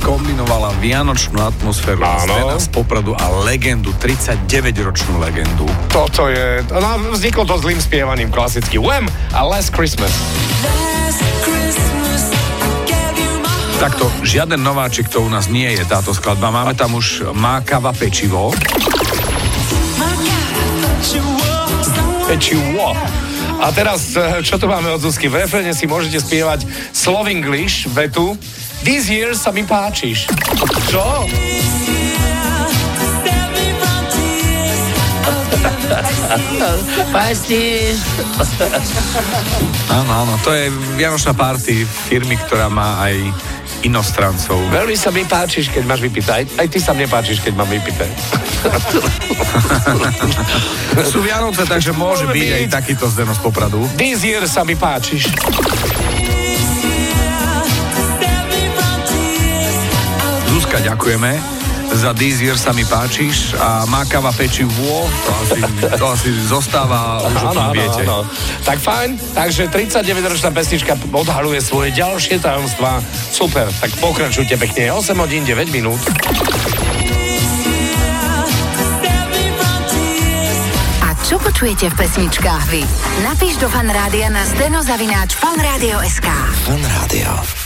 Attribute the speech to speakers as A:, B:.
A: skombinovala vianočnú atmosféru a
B: Áno.
A: z Popradu a legendu, 39-ročnú legendu.
B: Toto je... No, vzniklo to zlým spievaním klasicky. Wham! A Last Christmas.
A: Takto, žiaden nováčik to u nás nie je táto skladba. Máme tam už mákava pečivo.
B: Pečivo. A teraz, eh, čo tu máme od Zuzky? V refrene si môžete spievať Slov English, vetu. This year sa mi páčiš. Čo?
A: Áno, áno, to je vianočná party firmy, ktorá má aj inostrancov.
B: Veľmi sa mi páčiš, keď máš vypité. Aj, aj ty sa mne páčiš, keď mám vypité.
A: Sú Vianoce, takže môže
B: Môže
A: byť aj
B: byť.
A: takýto zdeno z Popradu.
B: This year sa mi páčiš.
A: Zuzka, ďakujeme. Za This Year sa mi páčiš a mákava pečivo, to asi, to asi zostáva, už o tom viete.
B: Tak fajn, takže 39-ročná pesnička odhaluje svoje ďalšie tajomstvá. Super, tak pokračujte pekne. 8 hodín 9 minút.
C: A čo počujete v pesničkách vy? Napíš do fanrádia na steno zavináč fanradio.sk.
D: Fan Rádio.